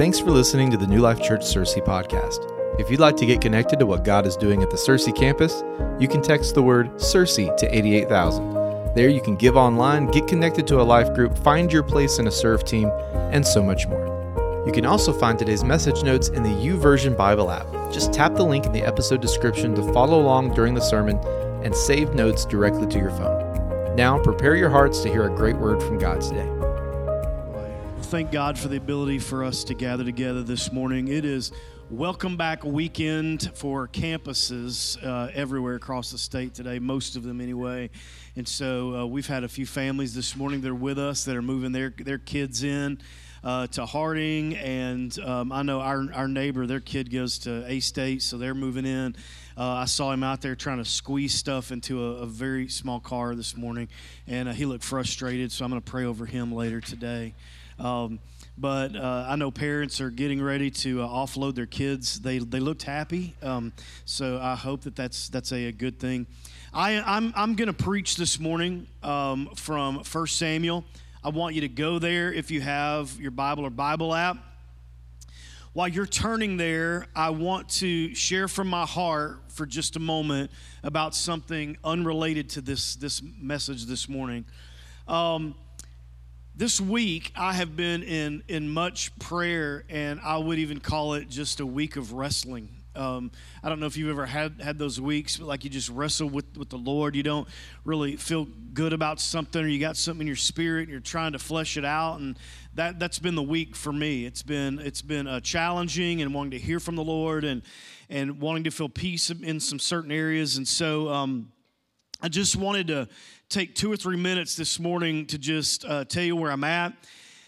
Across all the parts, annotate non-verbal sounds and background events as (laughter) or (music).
Thanks for listening to the New Life Church Searcy podcast. If you'd like to get connected to what God is doing at the Searcy campus, you can text the word Searcy to 88000. There you can give online, get connected to a life group, find your place in a serve team, and so much more. You can also find today's message notes in the YouVersion Bible app. Just tap the link in the episode description to follow along during the sermon and save notes directly to your phone. Now, prepare your hearts to hear a great word from God today. Thank God for the ability for us to gather together this morning. It is welcome back weekend for campuses uh, everywhere across the state today, most of them anyway. And so uh, we've had a few families this morning that are with us that are moving their, their kids in uh, to Harding, and um, I know our, our neighbor, their kid goes to A State, so they're moving in. Uh, I saw him out there trying to squeeze stuff into a, a very small car this morning, and uh, he looked frustrated, so I'm going to pray over him later today. Um, but uh, I know parents are getting ready to uh, offload their kids. They, they looked happy, um, so I hope that that's, that's a, a good thing. I, I'm, I'm going to preach this morning um, from 1 Samuel. I want you to go there if you have your Bible or Bible app. While you're turning there, I want to share from my heart for just a moment about something unrelated to this, this message this morning. Um, this week, I have been in, in much prayer, and I would even call it just a week of wrestling um, I don't know if you've ever had, had those weeks, but like you just wrestle with, with the Lord. You don't really feel good about something, or you got something in your spirit, and you're trying to flesh it out. And that, that's been the week for me. It's been, it's been uh, challenging and wanting to hear from the Lord and, and wanting to feel peace in some certain areas. And so um, I just wanted to take two or three minutes this morning to just uh, tell you where I'm at.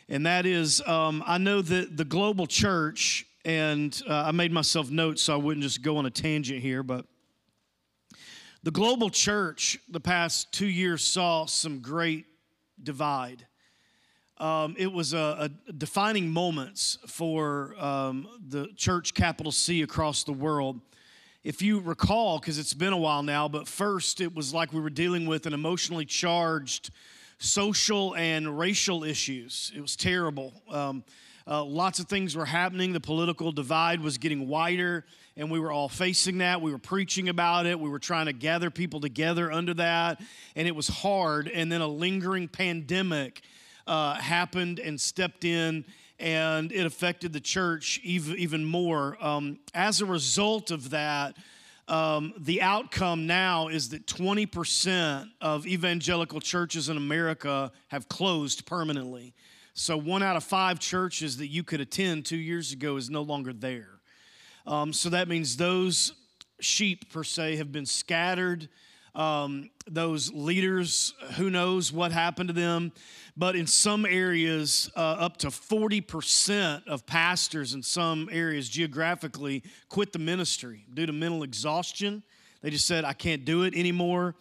And that is, um, I know that the global church and uh, I made myself notes so I wouldn't just go on a tangent here, but the global church the past two years saw some great divide. Um, it was a, a, defining moments for um, the church capital C across the world. If you recall, because it's been a while now, but first it was like we were dealing with an emotionally charged social and racial issues. It was terrible. Um, uh, lots of things were happening. The political divide was getting wider, and we were all facing that. We were preaching about it. We were trying to gather people together under that, and it was hard. And then a lingering pandemic uh, happened and stepped in, and it affected the church even, more. Um, as a result of that, um, the outcome now is that 20% of evangelical churches in America have closed permanently. So, one out of five churches that you could attend two years ago is no longer there. Um, so, that means those sheep, per se, have been scattered. Um, those leaders, who knows what happened to them. But in some areas, uh, up to 40% of pastors in some areas geographically quit the ministry due to mental exhaustion. They just said, I can't do it anymore.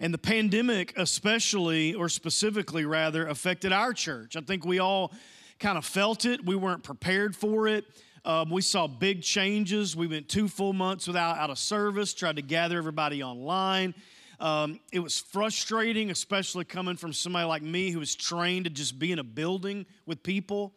And the pandemic, especially, or specifically rather, affected our church. I think we all kind of felt it. We weren't prepared for it. Um, we saw big changes. We went two full months without out of service, tried to gather everybody online. Um, it was frustrating, especially coming from somebody like me who was trained to just be in a building with people.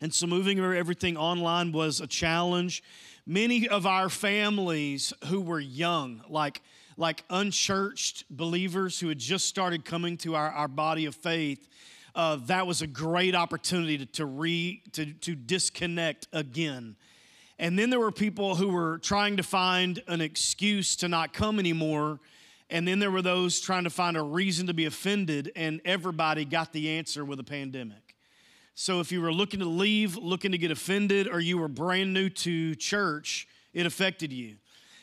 And so moving everything online was a challenge. Many of our families who were young, like like unchurched believers who had just started coming to our, our body of faith, uh, that was a great opportunity to, to, re, to, to disconnect again. And then there were people who were trying to find an excuse to not come anymore. And then there were those trying to find a reason to be offended, and everybody got the answer with a pandemic. So if you were looking to leave, looking to get offended, or you were brand new to church, it affected you.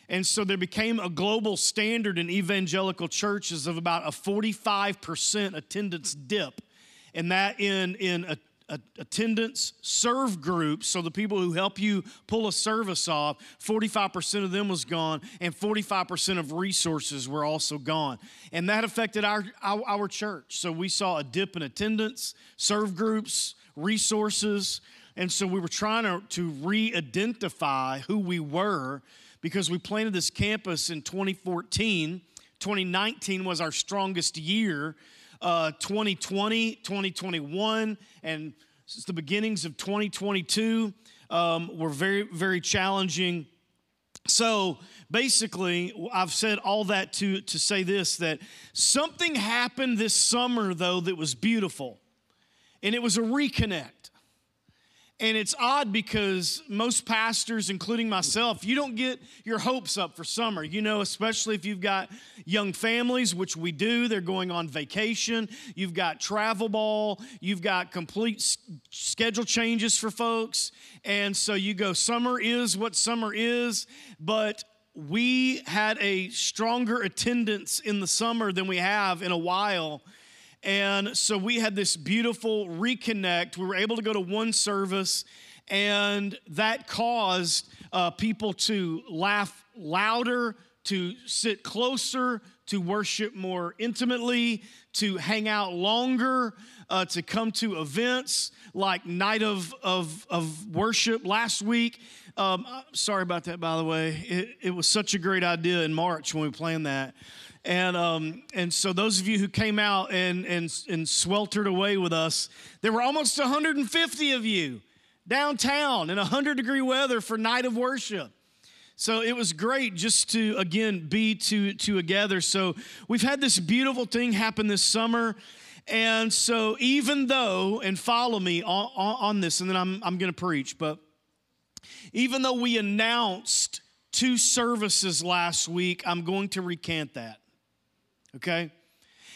And so there became a global standard in evangelical churches of about a 45% attendance dip. And that in, in a, attendance serve groups, so the people who help you pull a service off, 45% of them was gone, and 45% of resources were also gone. And that affected our, our, our church. So we saw a dip in attendance, serve groups, resources. And so we were trying to, to re identify who we were because we planted this campus in 2014. 2019 was our strongest year. Uh, 2020, 2021, and since the beginnings of 2022 um, were very, very challenging. So basically, I've said all that to, to say this that something happened this summer, though, that was beautiful, and it was a reconnect. And it's odd because most pastors, including myself, you don't get your hopes up for summer. You know, especially if you've got young families, which we do, they're going on vacation. You've got travel ball. You've got complete schedule changes for folks. And so you go, summer is what summer is. But we had a stronger attendance in the summer than we have in a while and so we had this beautiful reconnect. We were able to go to one service, and that caused uh, people to laugh louder, to sit closer, to worship more intimately, to hang out longer, uh, to come to events like Night of, of, of Worship last week. Um, sorry about that, by the way. It, it was such a great idea in March when we planned that. And, um, and so those of you who came out and, and, and sweltered away with us, there were almost 150 of you downtown in 100 degree weather for night of worship. So it was great just to again be to, to together. So we've had this beautiful thing happen this summer. And so even though, and follow me on, on this, and then I'm, I'm going to preach, but even though we announced two services last week, I'm going to recant that okay?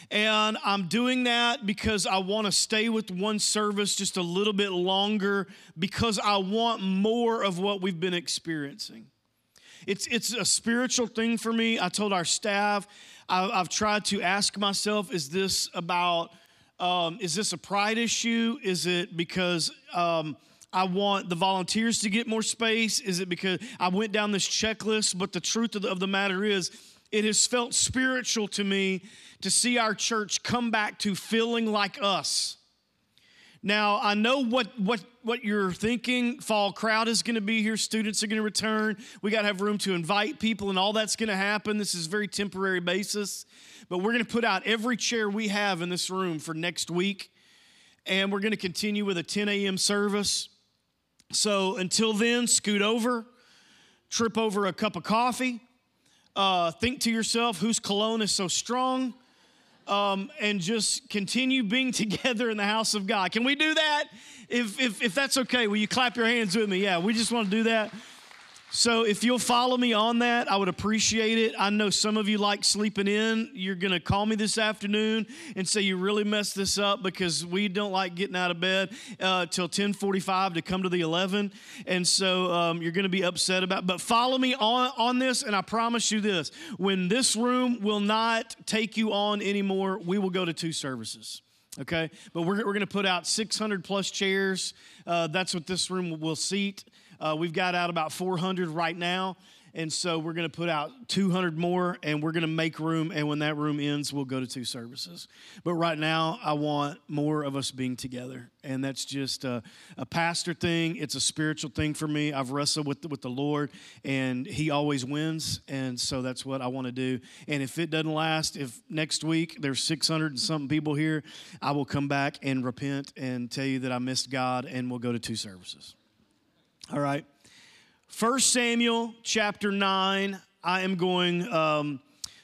And I'm doing that because I want to stay with one service just a little bit longer because I want more of what we've been experiencing. It's, it's a spiritual thing for me. I told our staff, I, have tried to ask myself, is this about, um, is this a pride issue? Is it because um, I want the volunteers to get more space? Is it because I went down this checklist? But the truth of the, of the matter is, it has felt spiritual to me to see our church come back to feeling like us. Now, I know what, what, what you're thinking. Fall crowd is going to be here. Students are going to return. We got to have room to invite people, and all that's going to happen. This is very temporary basis. But we're going to put out every chair we have in this room for next week. And we're going to continue with a 10 a.m. service. So until then, scoot over, trip over a cup of coffee, uh, think to yourself, whose cologne is so strong? Um, and just continue being (laughs) together in the house of God. Can we do that? If, if, if that's okay, will you clap your hands with me? Yeah, we just want to do that. So if you'll follow me on that, I would appreciate it. I know some of you like sleeping in. You're going to call me this afternoon and say you really messed this up because we don't like getting out of bed uh, till 10:45 to come to the 11, and so um, you're going to be upset about. But follow me on on this, and I promise you this: when this room will not take you on anymore, we will go to two services okay but we're, we're going to put out 600 plus chairs uh, that's what this room will seat uh, we've got out about 400 right now. And so we're going to put out 200 more and we're going to make room. And when that room ends, we'll go to two services. But right now, I want more of us being together. And that's just a, a pastor thing. It's a spiritual thing for me. I've wrestled with with the Lord and He always wins. And so that's what I want to do. And if it doesn't last, if next week there's 600 and something people here, I will come back and repent and tell you that I missed God and we'll go to two services. All right. First Samuel chapter 9. I am going um,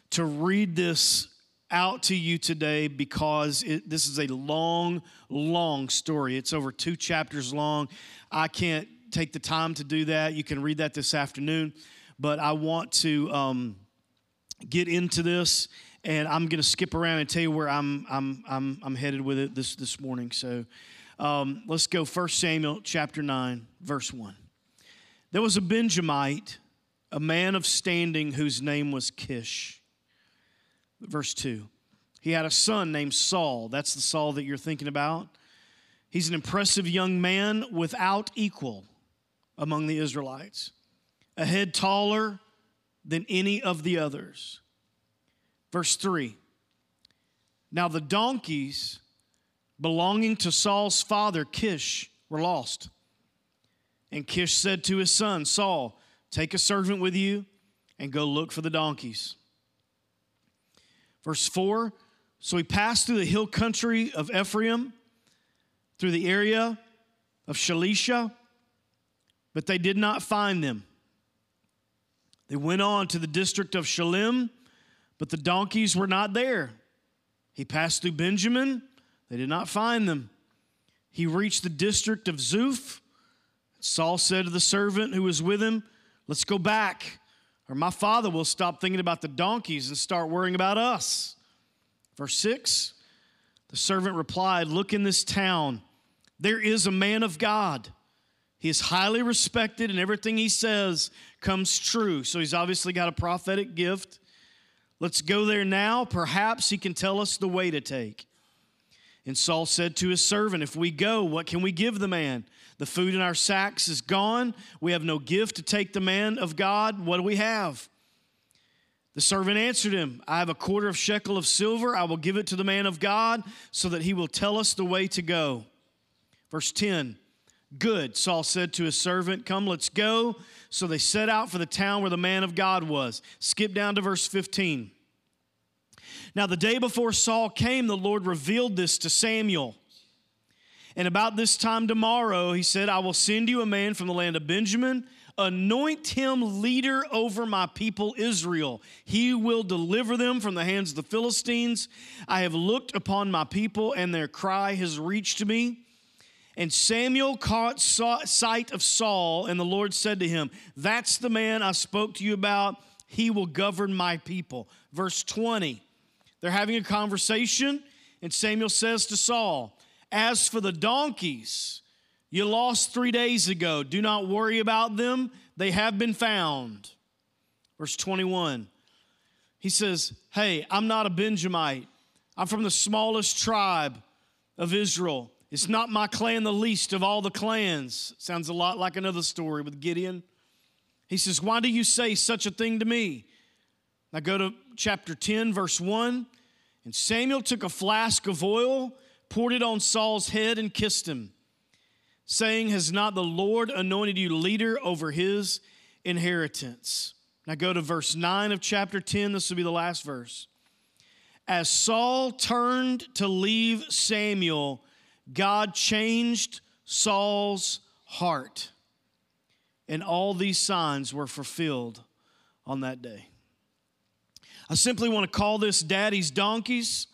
to read this out to you today because it, this is a long, long story. It's over two chapters long. I can't take the time to do that. You can read that this afternoon, but I want to um, get into this, and I'm going to skip around and tell you where I'm I'm I'm, I'm headed with it this this morning. So. Um, let's go 1 Samuel chapter 9, verse 1. There was a Benjamite, a man of standing whose name was Kish. Verse 2. He had a son named Saul. That's the Saul that you're thinking about. He's an impressive young man without equal among the Israelites, a head taller than any of the others. Verse 3 Now the donkeys belonging to Saul's father, Kish, were lost. And Kish said to his son, Saul, Take a servant with you and go look for the donkeys. Verse 4 So he passed through the hill country of Ephraim, through the area of Shalisha, but they did not find them. They went on to the district of Shaalim, but the donkeys were not there. He passed through Benjamin, they did not find them. He reached the district of Zuph. Saul said to the servant who was with him, Let's go back, or my father will stop thinking about the donkeys and start worrying about us. Verse 6 The servant replied, Look in this town. There is a man of God. He is highly respected, and everything he says comes true. So he's obviously got a prophetic gift. Let's go there now. Perhaps he can tell us the way to take. And Saul said to his servant, If we go, what can we give the man? The food in our sacks is gone. We have no gift to take the man of God. What do we have? The servant answered him, I have a quarter of shekel of silver. I will give it to the man of God so that he will tell us the way to go. Verse 10 Good, Saul said to his servant, Come, let's go. So they set out for the town where the man of God was. Skip down to verse 15. Now, the day before Saul came, the Lord revealed this to Samuel. And about this time tomorrow, he said, I will send you a man from the land of Benjamin. Anoint him leader over my people Israel. He will deliver them from the hands of the Philistines. I have looked upon my people, and their cry has reached me. And Samuel caught sight of Saul, and the Lord said to him, That's the man I spoke to you about. He will govern my people. Verse 20. They're having a conversation, and Samuel says to Saul, As for the donkeys you lost three days ago, do not worry about them. They have been found. Verse 21. He says, Hey, I'm not a Benjamite. I'm from the smallest tribe of Israel. It's not my clan the least of all the clans. Sounds a lot like another story with Gideon. He says, Why do you say such a thing to me? Now go to chapter 10, verse 1. And Samuel took a flask of oil, poured it on Saul's head, and kissed him, saying, Has not the Lord anointed you leader over his inheritance? Now go to verse 9 of chapter 10. This will be the last verse. As Saul turned to leave Samuel, God changed Saul's heart. And all these signs were fulfilled on that day. I simply want to call this Daddy's Donkeys.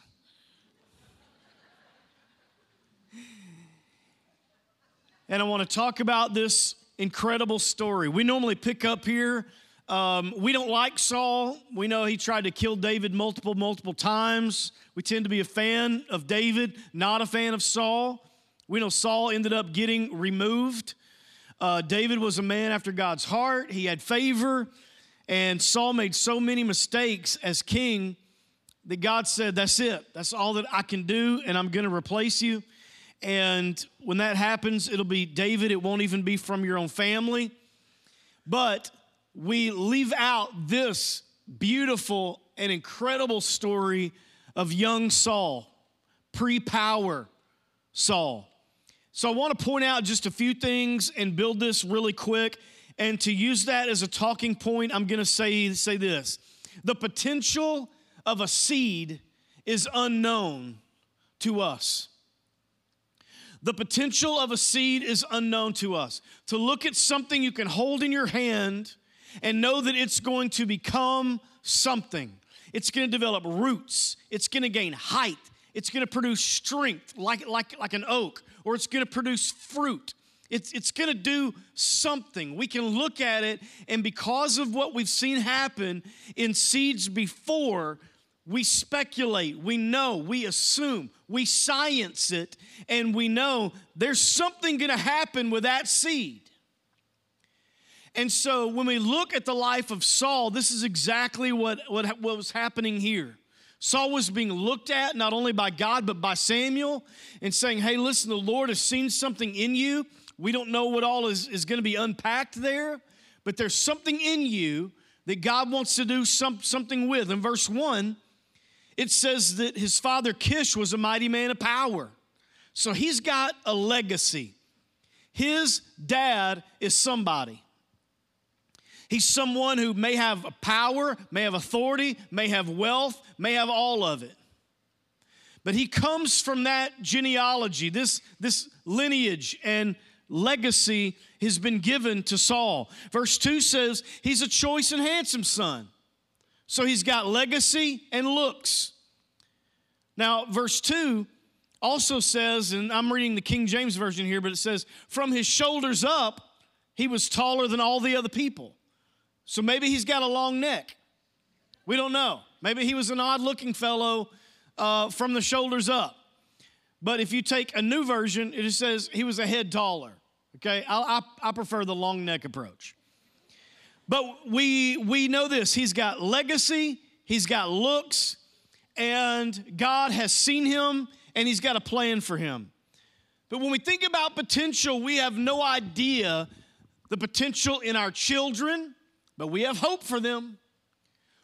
And I want to talk about this incredible story. We normally pick up here. Um, we don't like Saul. We know he tried to kill David multiple, multiple times. We tend to be a fan of David, not a fan of Saul. We know Saul ended up getting removed. Uh, David was a man after God's heart, he had favor, and Saul made so many mistakes as king that God said, That's it. That's all that I can do, and I'm going to replace you. And when that happens, it'll be David. It won't even be from your own family. But we leave out this beautiful and incredible story of young Saul, pre power Saul. So I want to point out just a few things and build this really quick. And to use that as a talking point, I'm going to say, say this the potential of a seed is unknown to us. The potential of a seed is unknown to us. To look at something you can hold in your hand and know that it's going to become something. It's going to develop roots. It's going to gain height. It's going to produce strength like, like, like an oak, or it's going to produce fruit. It's, it's going to do something. We can look at it, and because of what we've seen happen in seeds before, we speculate, we know, we assume, we science it, and we know there's something going to happen with that seed. And so when we look at the life of Saul, this is exactly what, what, what was happening here. Saul was being looked at not only by God, but by Samuel and saying, Hey, listen, the Lord has seen something in you. We don't know what all is, is going to be unpacked there, but there's something in you that God wants to do some, something with. In verse 1, it says that his father Kish was a mighty man of power. So he's got a legacy. His dad is somebody. He's someone who may have power, may have authority, may have wealth, may have all of it. But he comes from that genealogy, this, this lineage, and legacy has been given to Saul. Verse 2 says he's a choice and handsome son. So he's got legacy and looks. Now, verse 2 also says, and I'm reading the King James Version here, but it says, from his shoulders up, he was taller than all the other people. So maybe he's got a long neck. We don't know. Maybe he was an odd looking fellow uh, from the shoulders up. But if you take a new version, it just says he was a head taller. Okay, I, I, I prefer the long neck approach. But we, we know this he's got legacy, he's got looks, and God has seen him and he's got a plan for him. But when we think about potential, we have no idea the potential in our children, but we have hope for them.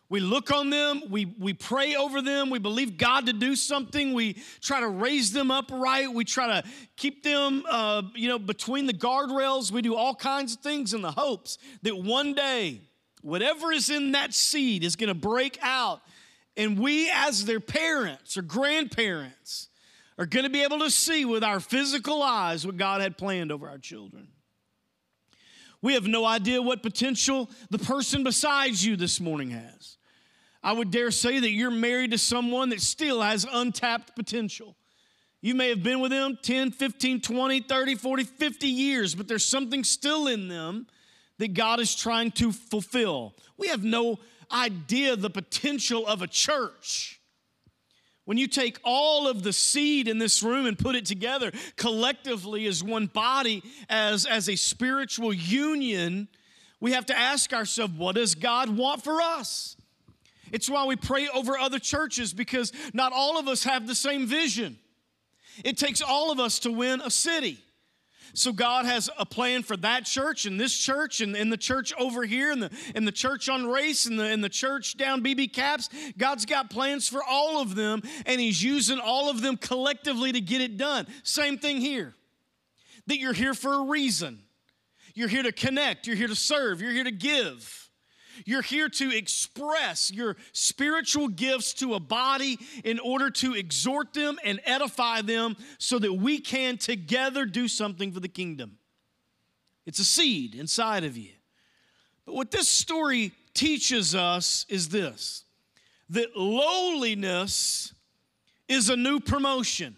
We look on them, we, we pray over them, we believe God to do something, we try to raise them up right, we try to keep them, uh, you know, between the guardrails. We do all kinds of things in the hopes that one day, whatever is in that seed is going to break out, and we, as their parents or grandparents, are going to be able to see with our physical eyes what God had planned over our children. We have no idea what potential the person beside you this morning has. I would dare say that you're married to someone that still has untapped potential. You may have been with them 10, 15, 20, 30, 40, 50 years, but there's something still in them that God is trying to fulfill. We have no idea the potential of a church. When you take all of the seed in this room and put it together collectively as one body, as, as a spiritual union, we have to ask ourselves, what does God want for us? It's why we pray over other churches because not all of us have the same vision. It takes all of us to win a city. So God has a plan for that church and this church and, and the church over here and the, and the church on race and the, and the church down Beebe Capps. God's got plans for all of them and He's using all of them collectively to get it done. Same thing here. That you're here for a reason. You're here to connect, you're here to serve, you're here to give. You're here to express your spiritual gifts to a body in order to exhort them and edify them so that we can together do something for the kingdom. It's a seed inside of you. But what this story teaches us is this that lowliness is a new promotion.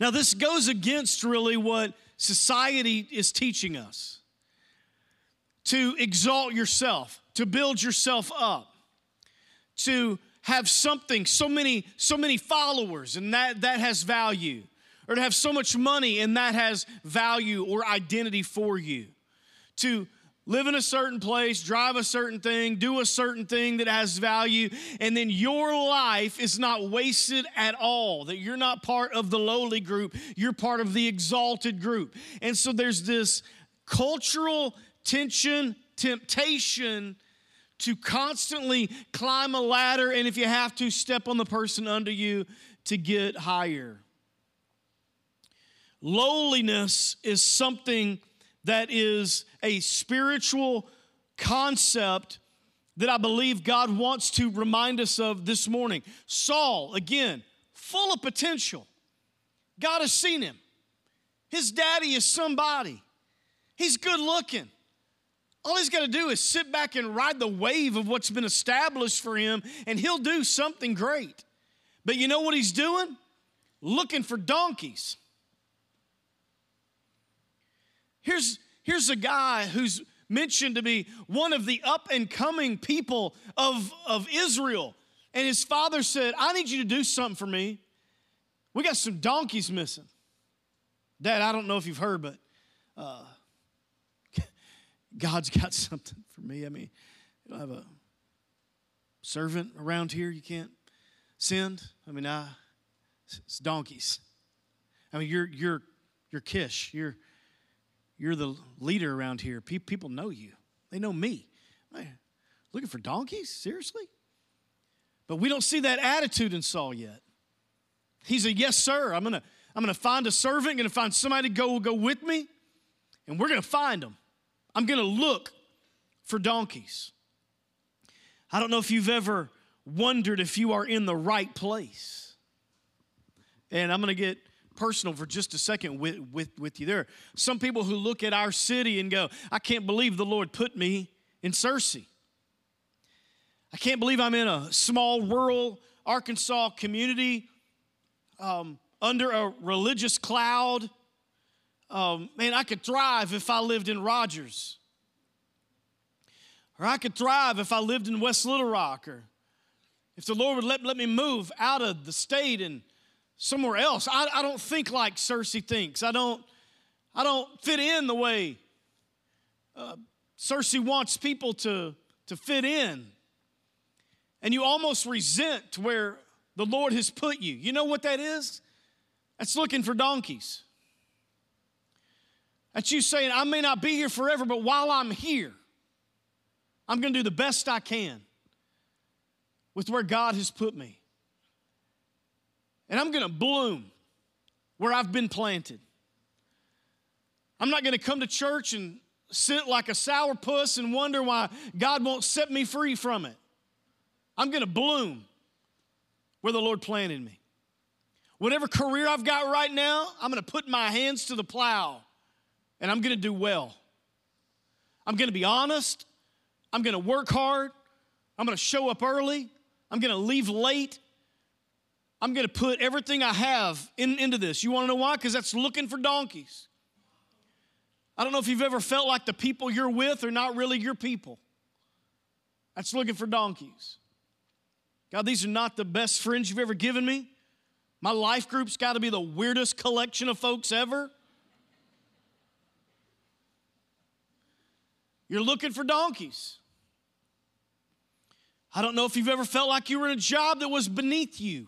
Now, this goes against really what society is teaching us to exalt yourself, to build yourself up, to have something, so many, so many followers, and that, that has value, or to have so much money and that has value or identity for you. To live in a certain place, drive a certain thing, do a certain thing that has value, and then your life is not wasted at all. That you're not part of the lowly group, you're part of the exalted group. And so there's this cultural tension, temptation to constantly climb a ladder, and if you have to, step on the person under you to get higher. Lowliness is something that is a spiritual concept that I believe God wants to remind us of this morning. Saul, again, full of potential. God has seen him. His daddy is somebody. He's good looking. All he's got to do is sit back and ride the wave of what's been established for him, and he'll do something great. But you know what he's doing? Looking for donkeys. Here's, here's a guy who's mentioned to be one of the up and coming people of, of Israel. And his father said, I need you to do something for me. We got some donkeys missing. Dad, I don't know if you've heard, but uh, God's (laughs) got something for me. I mean, you don't have a servant around here you can't send. I mean, I, it's donkeys. I mean, you're you're you're Kish. You're you're the leader around here. People know you. They know me. Looking for donkeys? Seriously? But we don't see that attitude in Saul yet. He's a yes, sir. I'm gonna I'm gonna find a servant. Gonna find somebody to go go with me, and we're gonna find them. I'm going to look for donkeys. I don't know if you've ever wondered if you are in the right place. And I'm going to get personal for just a second with, with, with you. There some people who look at our city and go, I can't believe the Lord put me in Searcy. I can't believe I'm in a small rural Arkansas community um, under a religious cloud. Um, man, I could thrive if I lived in Rogers. Or I could thrive if I lived in West Little Rock. Or if the Lord would let, let me move out of the state and somewhere else. I, I don't think like Searcy thinks. I don't, I don't fit in the way uh, Searcy wants people to, to fit in. And you almost resent where the Lord has put you. You know what that is? That's looking for donkeys. That's you saying, I may not be here forever, but while I'm here, I'm going to do the best I can with where God has put me. And I'm going to bloom where I've been planted. I'm not going to come to church and sit like a sourpuss and wonder why God won't set me free from it. I'm going to bloom where the Lord planted me. Whatever career I've got right now, I'm going to put my hands to the plow and I'm to do well. I'm to be honest. I'm to work hard. I'm to show up early. I'm to leave late. I'm to put everything I have in, into this. You want to know why? Because that's looking for donkeys. I don't know if you've ever felt like the people you're with are not really your people. That's looking for donkeys. God, these are not the best friends you've ever given me. My life group's got to be the weirdest collection of folks ever. You're looking for donkeys. I don't know if you've ever felt like you were in a job that was beneath you.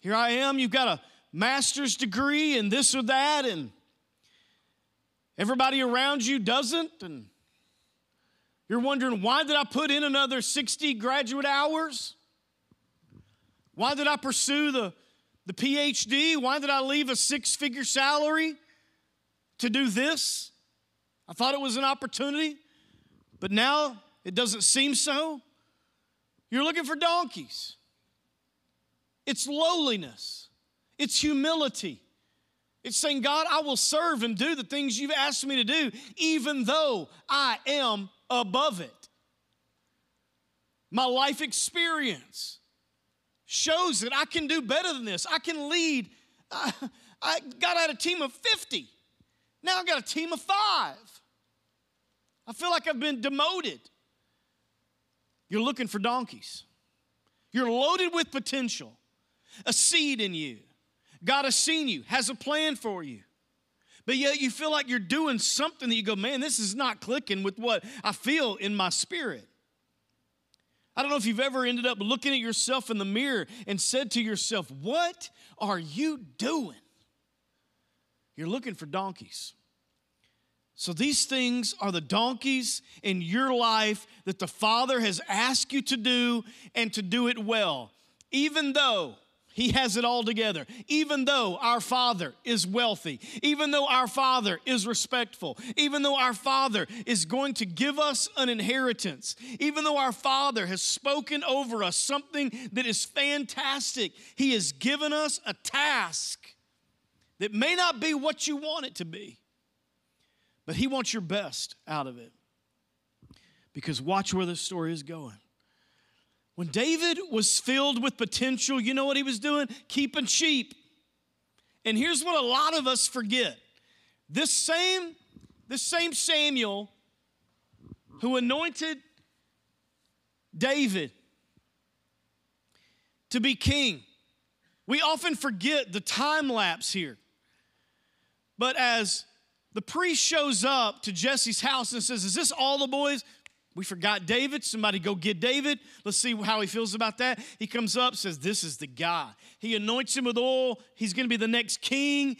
Here I am, you've got a master's degree and this or that, and everybody around you doesn't, and you're wondering, why did I put in another 60 graduate hours? Why did I pursue the, the PhD? Why did I leave a six figure salary to do this? I thought it was an opportunity, but now it doesn't seem so. You're looking for donkeys. It's lowliness, it's humility. It's saying, God, I will serve and do the things you've asked me to do, even though I am above it. My life experience shows that I can do better than this. I can lead. I, I got out a team of 50. Now I've got a team of five. I feel like I've been demoted. You're looking for donkeys. You're loaded with potential, a seed in you. God has seen you, has a plan for you. But yet you feel like you're doing something that you go, man, this is not clicking with what I feel in my spirit. I don't know if you've ever ended up looking at yourself in the mirror and said to yourself, What are you doing? You're looking for donkeys. So these things are the donkeys in your life that the Father has asked you to do and to do it well. Even though he has it all together. Even though our Father is wealthy, even though our Father is respectful, even though our Father is going to give us an inheritance, even though our Father has spoken over us something that is fantastic, He has given us a task that may not be what you want it to be. But he wants your best out of it. Because watch where this story is going. When David was filled with potential, you know what he was doing? Keeping sheep. And here's what a lot of us forget. This same, this same Samuel who anointed David to be king. We often forget the time lapse here. But as the priest shows up to Jesse's house and says, Is this all the boys? We forgot David. Somebody go get David. Let's see how he feels about that. He comes up, says, This is the guy. He anoints him with oil. He's going to be the next king.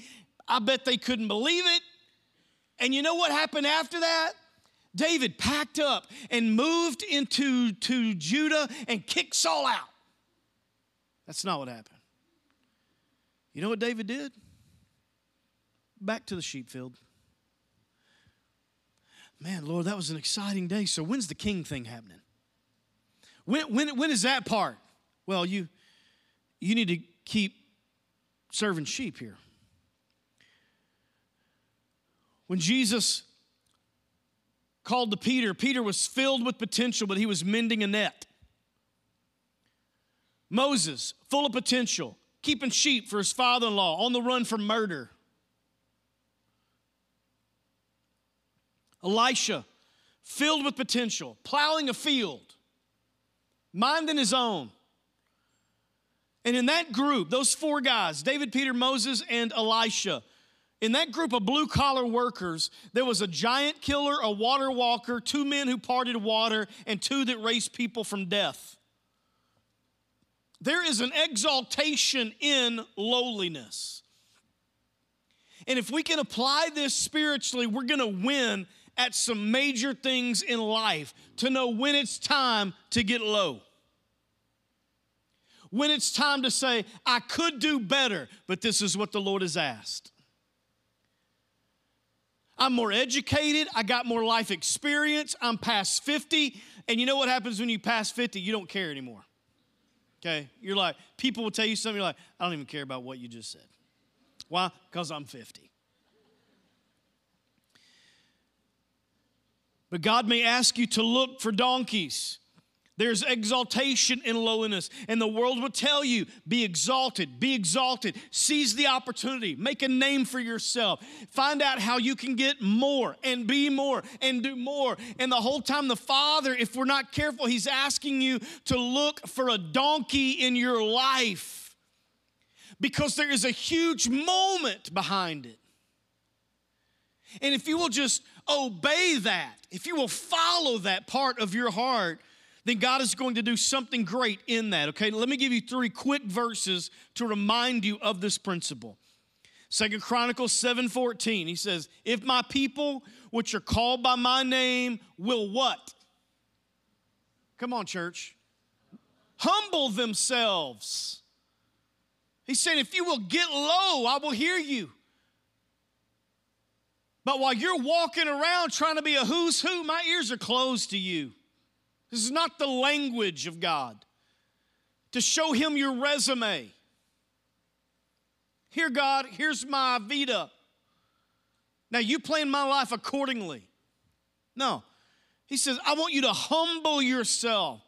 I bet they couldn't believe it. And you know what happened after that? David packed up and moved into to Judah and kicked Saul out. That's not what happened. You know what David did? Back to the sheep field. Man, Lord, that was an exciting day. So when's the king thing happening? When, when, when is that part? Well, you, you need to keep serving sheep here. When Jesus called to Peter, Peter was filled with potential, but he was mending a net. Moses, full of potential, keeping sheep for his father in law, on the run from murder. Elisha, filled with potential, plowing a field, minding his own. And in that group, those four guys, David, Peter, Moses, and Elisha, in that group of blue collar workers, there was a giant killer, a water walker, two men who parted water, and two that raised people from death. There is an exaltation in lowliness. And if we can apply this spiritually, we're going to win at some major things in life to know when it's time to get low. When it's time to say, I could do better, but this is what the Lord has asked. I'm more educated. I got more life experience. I'm past 50. And you know what happens when you pass 50? You don't care anymore. Okay? You're like, people will tell you something, you're like, I don't even care about what you just said. Why? Because I'm 50. But God may ask you to look for donkeys there's exaltation in lowliness. And the world will tell you be exalted, be exalted. Seize the opportunity, make a name for yourself. Find out how you can get more and be more and do more. And the whole time, the Father, if we're not careful, He's asking you to look for a donkey in your life because there is a huge moment behind it. And if you will just obey that, if you will follow that part of your heart, then God is going to do something great in that. Okay, let me give you three quick verses to remind you of this principle. Second Chronicles 7:14. He says, "If my people which are called by my name will what? Come on, church. Humble themselves. He's saying, if you will get low, I will hear you. But while you're walking around trying to be a who's who, my ears are closed to you. This is not the language of God. To show him your resume. Here, God, here's my Vita. Now you plan my life accordingly. No. He says, I want you to humble yourself.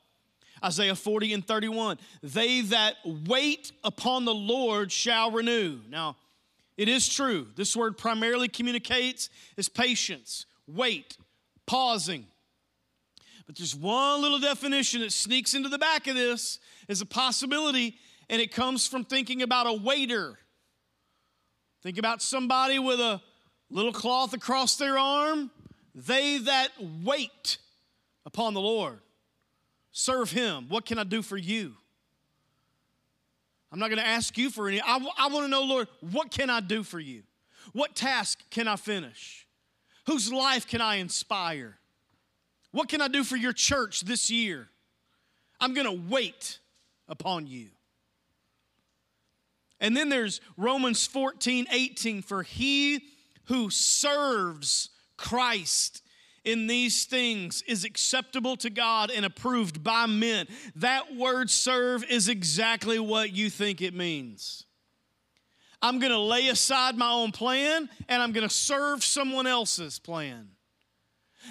Isaiah 40 and 31. They that wait upon the Lord shall renew. Now, it is true. This word primarily communicates is patience, wait, pausing, but there's one little definition that sneaks into the back of this as a possibility, and it comes from thinking about a waiter. Think about somebody with a little cloth across their arm. They that wait upon the Lord serve Him. What can I do for you? I'm not going to ask you for any. I, I want to know, Lord, what can I do for you? What task can I finish? Whose life can I inspire? What can I do for your church this year? I'm going to wait upon you. And then there's Romans 14, 18. For he who serves Christ in these things is acceptable to God and approved by men. That word serve is exactly what you think it means. I'm going to lay aside my own plan and I'm going to serve someone else's plan.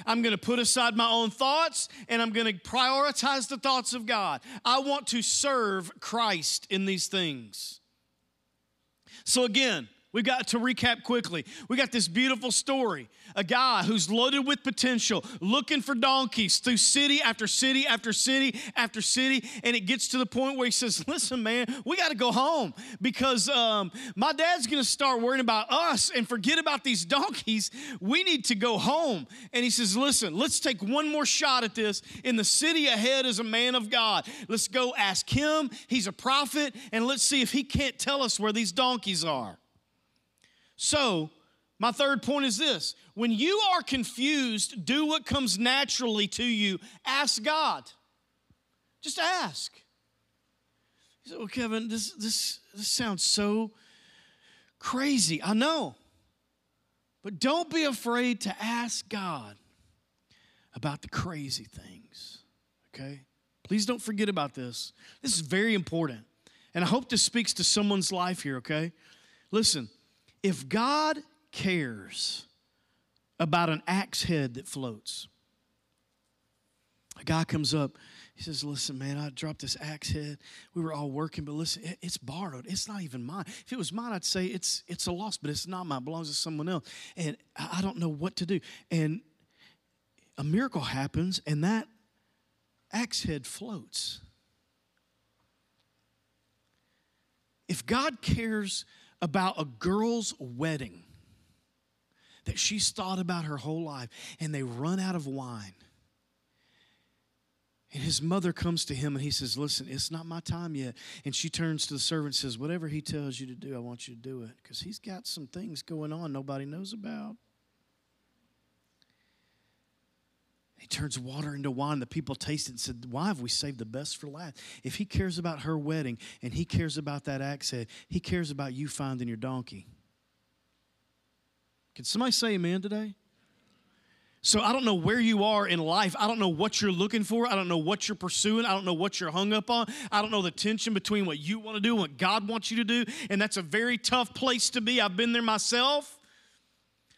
I'm going to put aside my own thoughts and I'm going to prioritize the thoughts of God. I want to serve Christ in these things. So, again, we got to recap quickly. We got this beautiful story a guy who's loaded with potential, looking for donkeys through city after city after city after city. And it gets to the point where he says, Listen, man, we got to go home because um, my dad's going to start worrying about us and forget about these donkeys. We need to go home. And he says, Listen, let's take one more shot at this. In the city ahead is a man of God. Let's go ask him. He's a prophet. And let's see if he can't tell us where these donkeys are. So, my third point is this when you are confused, do what comes naturally to you. Ask God. Just ask. You say, well, Kevin, this, this, this sounds so crazy. I know. But don't be afraid to ask God about the crazy things, okay? Please don't forget about this. This is very important. And I hope this speaks to someone's life here, okay? Listen, if God cares about an axe head that floats, a guy comes up, he says, Listen, man, I dropped this axe head. We were all working, but listen, it's borrowed. It's not even mine. If it was mine, I'd say it's it's a loss, but it's not mine. It belongs to someone else. And I don't know what to do. And a miracle happens, and that axe head floats. If God cares about a girl's wedding that she's thought about her whole life and they run out of wine, and his mother comes to him and he says, Listen, it's not my time yet. And she turns to the servant and says, Whatever he tells you to do, I want you to do it. Because he's got some things going on nobody knows about. He turns water into wine. The people tasted and said, Why have we saved the best for last? If he cares about her wedding and he cares about that axe head, he cares about you finding your donkey. Can somebody say amen today? So I don't know where you are in life. I don't know what you're looking for. I don't know what you're pursuing. I don't know what you're hung up on. I don't know the tension between what you want to do and what God wants you to do. And that's a very tough place to be. I've been there myself.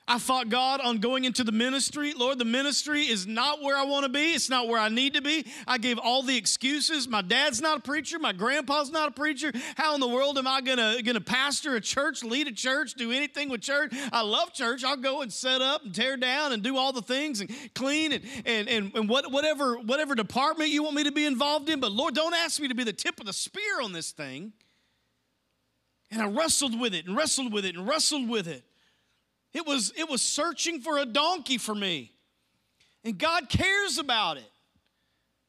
I fought God on going into the ministry. Lord, the ministry is not where I want to be. It's not where I need to be. I gave all the excuses. My dad's not a preacher. My grandpa's not a preacher. How in the world am I gonna, gonna pastor a church, lead a church, do anything with church? I love church. I'll go and set up and tear down and do all the things and clean and, and, and, and what, whatever, whatever department you want me to be involved in. But Lord, don't ask me to be the tip of the spear on this thing. And I wrestled with it and wrestled with it and wrestled with it. It was, it was searching for a donkey for me. And God cares about it.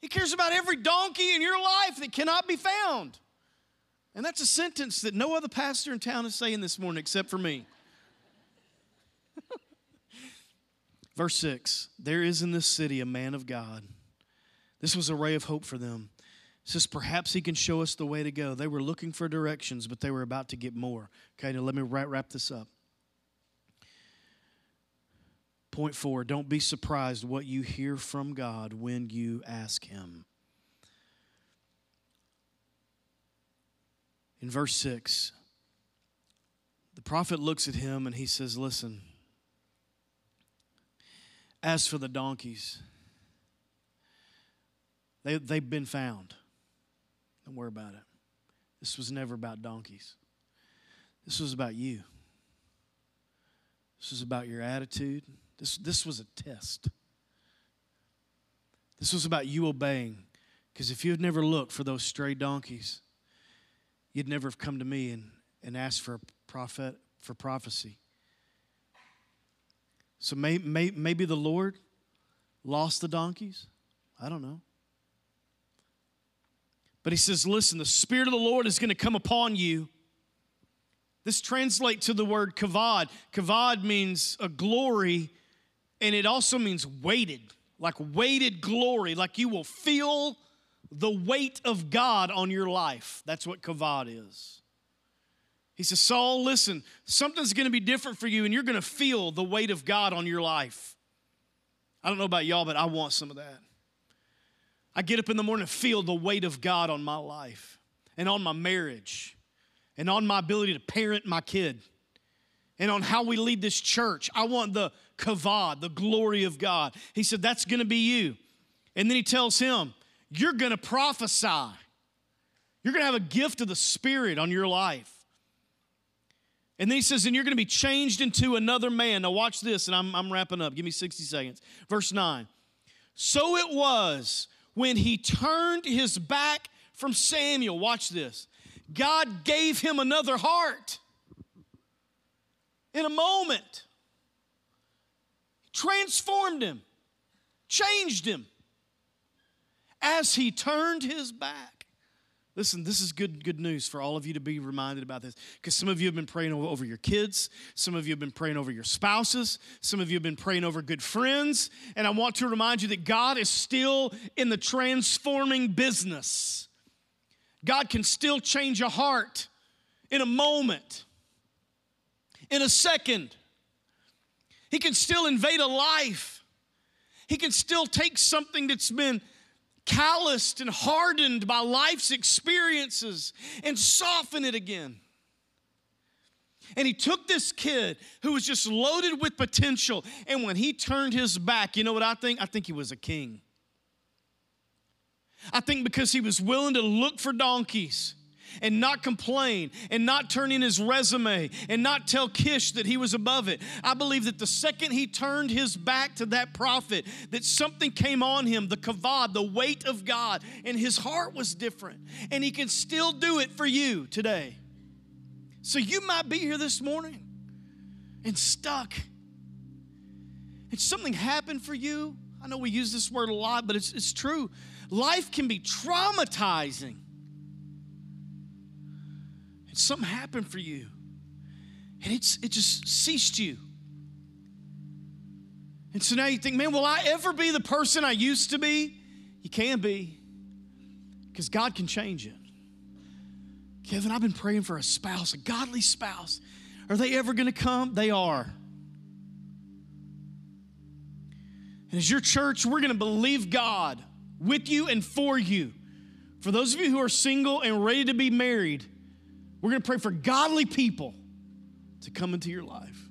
He cares about every donkey in your life that cannot be found. And that's a sentence that no other pastor in town is saying this morning except for me. (laughs) Verse 6 There is in this city a man of God. This was a ray of hope for them. It says, Perhaps he can show us the way to go. They were looking for directions, but they were about to get more. Okay, now let me wrap this up. Point four, don't be surprised what you hear from God when you ask Him. In verse 6, the prophet looks at him and he says, Listen, as for the donkeys, they, they've been found. Don't worry about it. This was never about donkeys, this was about you. This was about your attitude. This, this was a test. This was about you obeying. Because if you had never looked for those stray donkeys, you'd never have come to me and, and asked for a prophet for prophecy. So may, may, maybe the Lord lost the donkeys. I don't know. But he says, listen, the Spirit of the Lord is going to come upon you. This translates to the word kavod. Kavod means a glory and it also means weighted, like weighted glory, like you will feel the weight of God on your life. That's what kavod is. He says, Saul, listen, something's going to be different for you, and you're going to feel the weight of God on your life. I don't know about y'all, but I want some of that. I get up in the morning and feel the weight of God on my life and on my marriage and on my ability to parent my kid and on how we lead this church. I want the kavod, the glory of God. He said, That's going to be you. And then he tells him, You're going to prophesy. You're going to have a gift of the Spirit on your life. And then he says, And you're going to be changed into another man. Now, watch this, and I'm, I'm wrapping up. Give me 60 seconds. Verse 9. So it was when he turned his back from Samuel. Watch this. God gave him another heart in a moment transformed him, changed him as he turned his back. Listen, this is good, good news for all of you to be reminded about this because some of you have been praying over your kids, some of you have been praying over your spouses, some of you have been praying over good friends. And I want to remind you that God is still in the transforming business. God can still change a heart in a moment, in a second. He can still invade a life. He can still take something that's been calloused and hardened by life's experiences and soften it again. And he took this kid who was just loaded with potential, and when he turned his back, you know what I think? I think he was a king. I think because he was willing to look for donkeys and not complain and not turn in his resume and not tell Kish that he was above it. I believe that the second he turned his back to that prophet, that something came on him, the kavod, the weight of God, and his heart was different. And he can still do it for you today. So you might be here this morning and stuck. And something happened for you. I know we use this word a lot, but it's, it's true. Life can be traumatizing. And something happened for you. And it's it just ceased you. And so now you think, man, will I ever be the person I used to be? You can be. Because God can change it. Kevin, I've been praying for a spouse, a godly spouse. Are they ever going to come? They are. And as your church, we're going to believe God with you and for you. For those of you who are single and ready to be married, we're going to pray for godly people to come into your life.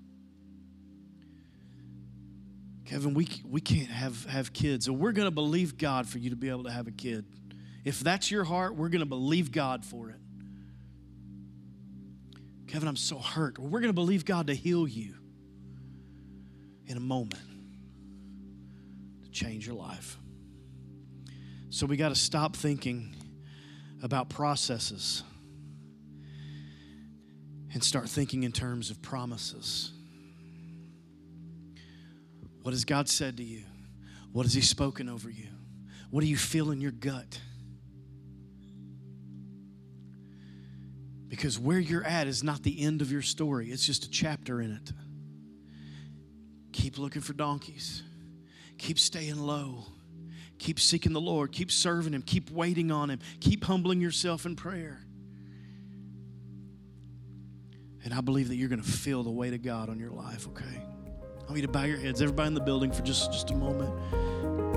Kevin, we, we can't have, have kids, so we're going to believe God for you to be able to have a kid. If that's your heart, we're going to believe God for it. Kevin, I'm so hurt. We're going to believe God to heal you in a moment to change your life. So we got to stop thinking about processes and start thinking in terms of promises. What has God said to you? What has He spoken over you? What do you feel in your gut? Because where you're at is not the end of your story, it's just a chapter in it. Keep looking for donkeys, keep staying low, keep seeking the Lord, keep serving Him, keep waiting on Him, keep humbling yourself in prayer. And I believe that you're going to feel the weight of God on your life, okay? I want you to bow your heads, everybody in the building, for just, just a moment.